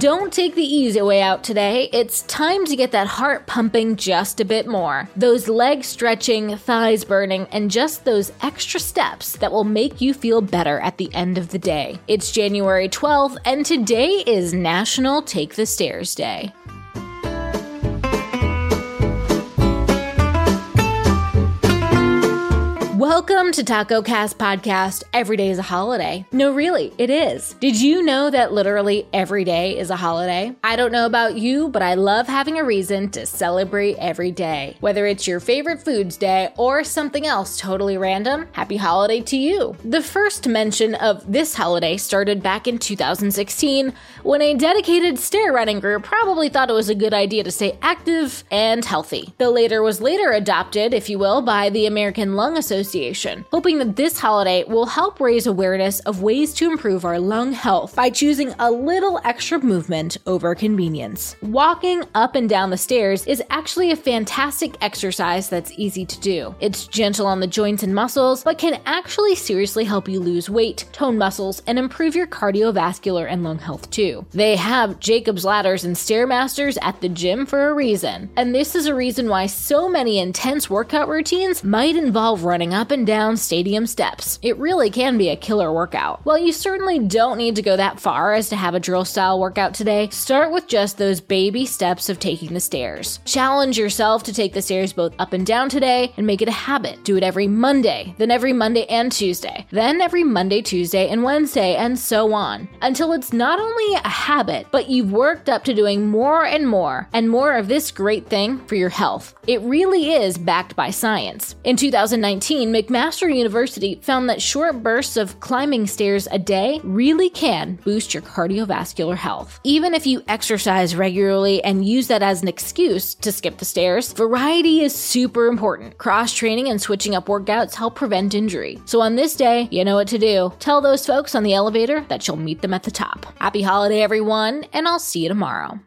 Don't take the easy way out today. It's time to get that heart pumping just a bit more. Those legs stretching, thighs burning, and just those extra steps that will make you feel better at the end of the day. It's January 12th, and today is National Take the Stairs Day. Welcome to Taco Cast Podcast. Every day is a holiday. No, really, it is. Did you know that literally every day is a holiday? I don't know about you, but I love having a reason to celebrate every day. Whether it's your favorite foods day or something else totally random, happy holiday to you. The first mention of this holiday started back in 2016 when a dedicated stair running group probably thought it was a good idea to stay active and healthy. The later was later adopted, if you will, by the American Lung Association Association, hoping that this holiday will help raise awareness of ways to improve our lung health by choosing a little extra movement over convenience. Walking up and down the stairs is actually a fantastic exercise that's easy to do. It's gentle on the joints and muscles, but can actually seriously help you lose weight, tone muscles, and improve your cardiovascular and lung health too. They have Jacob's ladders and stairmasters at the gym for a reason, and this is a reason why so many intense workout routines might involve running up up and down stadium steps. It really can be a killer workout. While you certainly don't need to go that far as to have a drill style workout today, start with just those baby steps of taking the stairs. Challenge yourself to take the stairs both up and down today and make it a habit. Do it every Monday, then every Monday and Tuesday, then every Monday, Tuesday, and Wednesday, and so on, until it's not only a habit, but you've worked up to doing more and more and more of this great thing for your health. It really is backed by science. In 2019, McMaster University found that short bursts of climbing stairs a day really can boost your cardiovascular health. Even if you exercise regularly and use that as an excuse to skip the stairs, variety is super important. Cross training and switching up workouts help prevent injury. So on this day, you know what to do. Tell those folks on the elevator that you'll meet them at the top. Happy holiday, everyone, and I'll see you tomorrow.